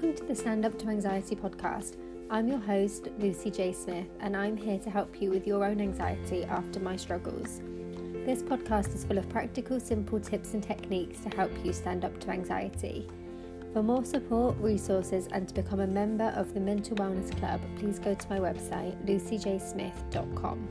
Welcome to the Stand Up to Anxiety podcast. I'm your host, Lucy J. Smith, and I'm here to help you with your own anxiety after my struggles. This podcast is full of practical, simple tips and techniques to help you stand up to anxiety. For more support, resources, and to become a member of the Mental Wellness Club, please go to my website, lucyjsmith.com.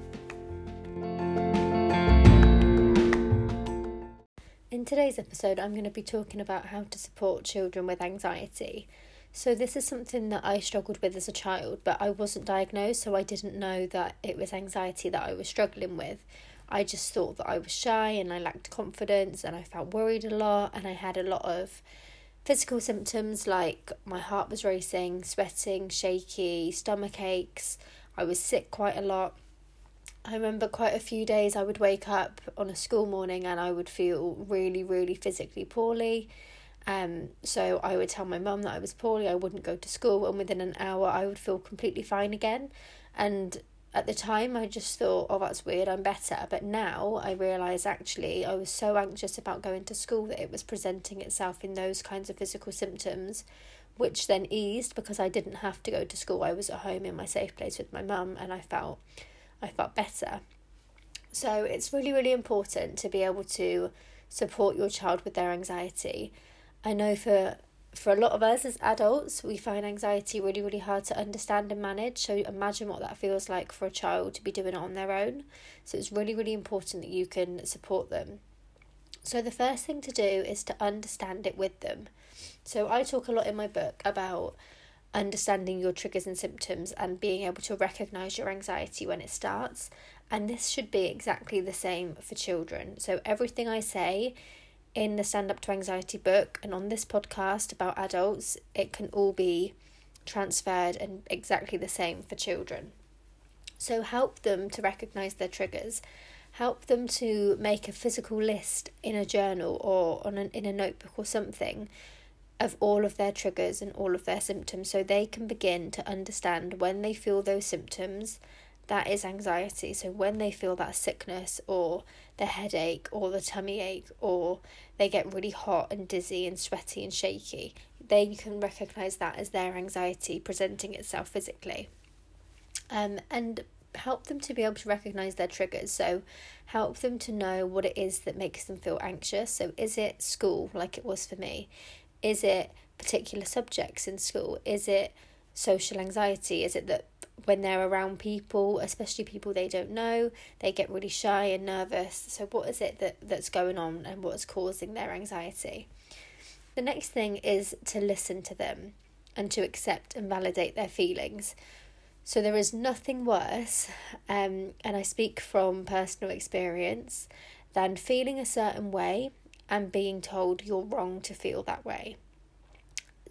In today's episode, I'm going to be talking about how to support children with anxiety. So, this is something that I struggled with as a child, but I wasn't diagnosed, so I didn't know that it was anxiety that I was struggling with. I just thought that I was shy and I lacked confidence and I felt worried a lot, and I had a lot of physical symptoms like my heart was racing, sweating, shaky, stomach aches. I was sick quite a lot. I remember quite a few days I would wake up on a school morning and I would feel really, really physically poorly. Um, so I would tell my mum that I was poorly, I wouldn't go to school, and within an hour I would feel completely fine again. And at the time I just thought, oh, that's weird, I'm better. But now I realise actually I was so anxious about going to school that it was presenting itself in those kinds of physical symptoms, which then eased because I didn't have to go to school. I was at home in my safe place with my mum and I felt I felt better. So it's really, really important to be able to support your child with their anxiety. I know for for a lot of us as adults, we find anxiety really, really hard to understand and manage. So imagine what that feels like for a child to be doing it on their own. So it's really, really important that you can support them. So the first thing to do is to understand it with them. So I talk a lot in my book about understanding your triggers and symptoms and being able to recognize your anxiety when it starts. And this should be exactly the same for children. So everything I say in the Stand Up to Anxiety book and on this podcast about adults, it can all be transferred and exactly the same for children. So help them to recognize their triggers. Help them to make a physical list in a journal or on an, in a notebook or something of all of their triggers and all of their symptoms so they can begin to understand when they feel those symptoms that is anxiety. So when they feel that sickness or the headache or the tummy ache or they get really hot and dizzy and sweaty and shaky, they can recognize that as their anxiety presenting itself physically. Um, and help them to be able to recognize their triggers. So, help them to know what it is that makes them feel anxious. So, is it school, like it was for me? Is it particular subjects in school? Is it social anxiety? Is it that when they're around people, especially people they don't know, they get really shy and nervous? So, what is it that, that's going on and what's causing their anxiety? The next thing is to listen to them and to accept and validate their feelings. So, there is nothing worse, um, and I speak from personal experience, than feeling a certain way and being told you're wrong to feel that way.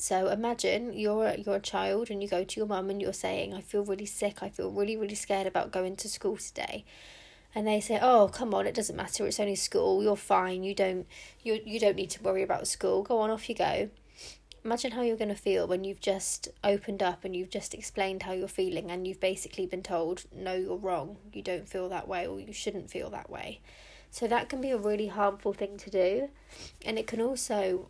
So imagine you're you're a child and you go to your mum and you're saying, I feel really sick, I feel really, really scared about going to school today. And they say, Oh, come on, it doesn't matter, it's only school, you're fine, you don't you you don't need to worry about school, go on, off you go. Imagine how you're gonna feel when you've just opened up and you've just explained how you're feeling and you've basically been told, No, you're wrong, you don't feel that way or you shouldn't feel that way. So that can be a really harmful thing to do. And it can also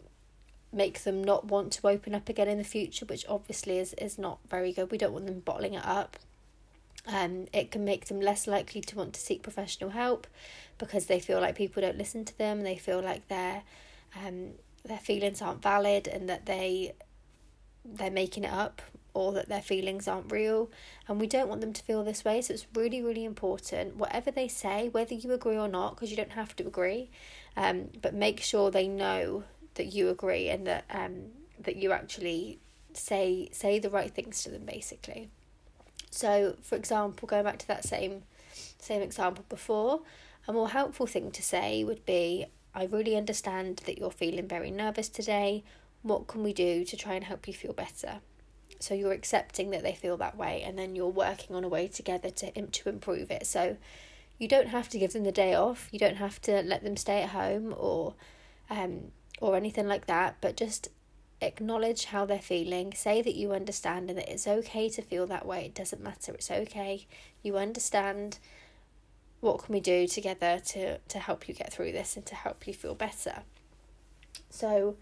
make them not want to open up again in the future, which obviously is, is not very good. We don't want them bottling it up. Um, it can make them less likely to want to seek professional help because they feel like people don't listen to them. They feel like their um, their feelings aren't valid and that they they're making it up or that their feelings aren't real. And we don't want them to feel this way. So it's really, really important, whatever they say, whether you agree or not, because you don't have to agree, um, but make sure they know that you agree and that um, that you actually say say the right things to them basically. So for example, going back to that same same example before, a more helpful thing to say would be I really understand that you're feeling very nervous today. What can we do to try and help you feel better? So you're accepting that they feel that way, and then you're working on a way together to to improve it. So you don't have to give them the day off. You don't have to let them stay at home or um or anything like that, but just acknowledge how they're feeling. Say that you understand and that it's okay to feel that way. It doesn't matter. It's okay. You understand. What can we do together to to help you get through this and to help you feel better? So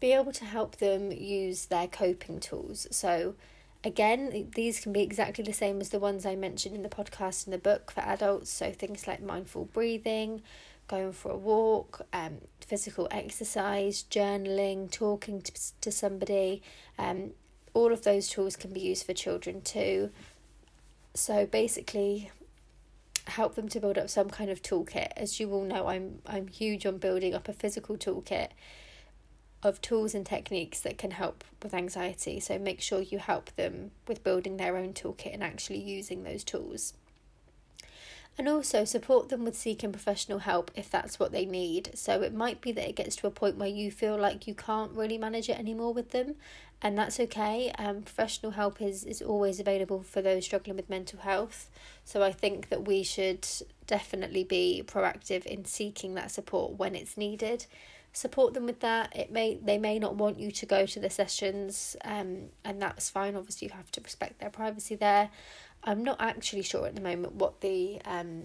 be able to help them use their coping tools. So, again, these can be exactly the same as the ones I mentioned in the podcast and the book for adults. So, things like mindful breathing, going for a walk, um, physical exercise, journaling, talking to, to somebody. Um, all of those tools can be used for children too. So, basically, help them to build up some kind of toolkit. As you all know, I'm I'm huge on building up a physical toolkit of tools and techniques that can help with anxiety. So make sure you help them with building their own toolkit and actually using those tools. And also support them with seeking professional help if that's what they need. So it might be that it gets to a point where you feel like you can't really manage it anymore with them, and that's okay. Um, professional help is, is always available for those struggling with mental health. So I think that we should definitely be proactive in seeking that support when it's needed support them with that it may they may not want you to go to the sessions um and that's fine obviously you have to respect their privacy there i'm not actually sure at the moment what the um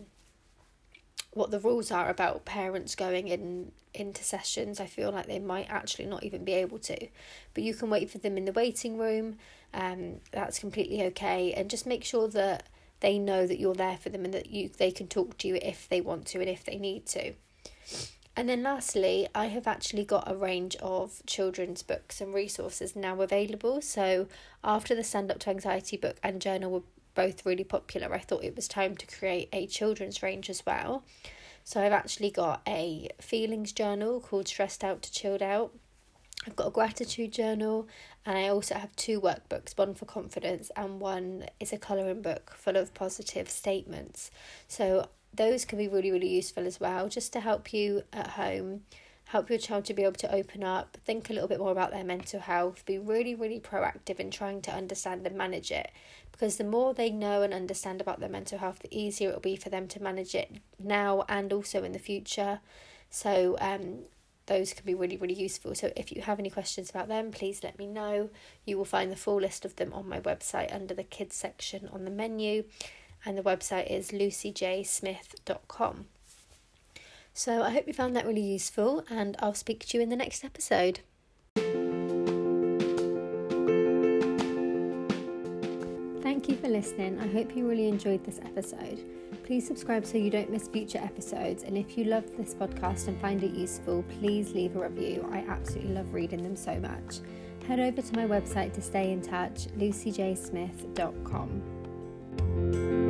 what the rules are about parents going in into sessions. I feel like they might actually not even be able to but you can wait for them in the waiting room. Um that's completely okay. And just make sure that they know that you're there for them and that you they can talk to you if they want to and if they need to. And then lastly, I have actually got a range of children's books and resources now available. So after the Stand Up to Anxiety book and journal both really popular, I thought it was time to create a children's range as well. So I've actually got a feelings journal called Stressed Out to Chilled Out. I've got a gratitude journal and I also have two workbooks, one for confidence and one is a colouring book full of positive statements. So those can be really, really useful as well, just to help you at home, help your child to be able to open up, think a little bit more about their mental health, be really, really proactive in trying to understand and manage it. Because the more they know and understand about their mental health, the easier it will be for them to manage it now and also in the future. So, um, those can be really, really useful. So, if you have any questions about them, please let me know. You will find the full list of them on my website under the kids section on the menu and the website is lucyjsmith.com. So I hope you found that really useful, and I'll speak to you in the next episode. Thank you for listening. I hope you really enjoyed this episode. Please subscribe so you don't miss future episodes. And if you love this podcast and find it useful, please leave a review. I absolutely love reading them so much. Head over to my website to stay in touch, lucyjsmith.com.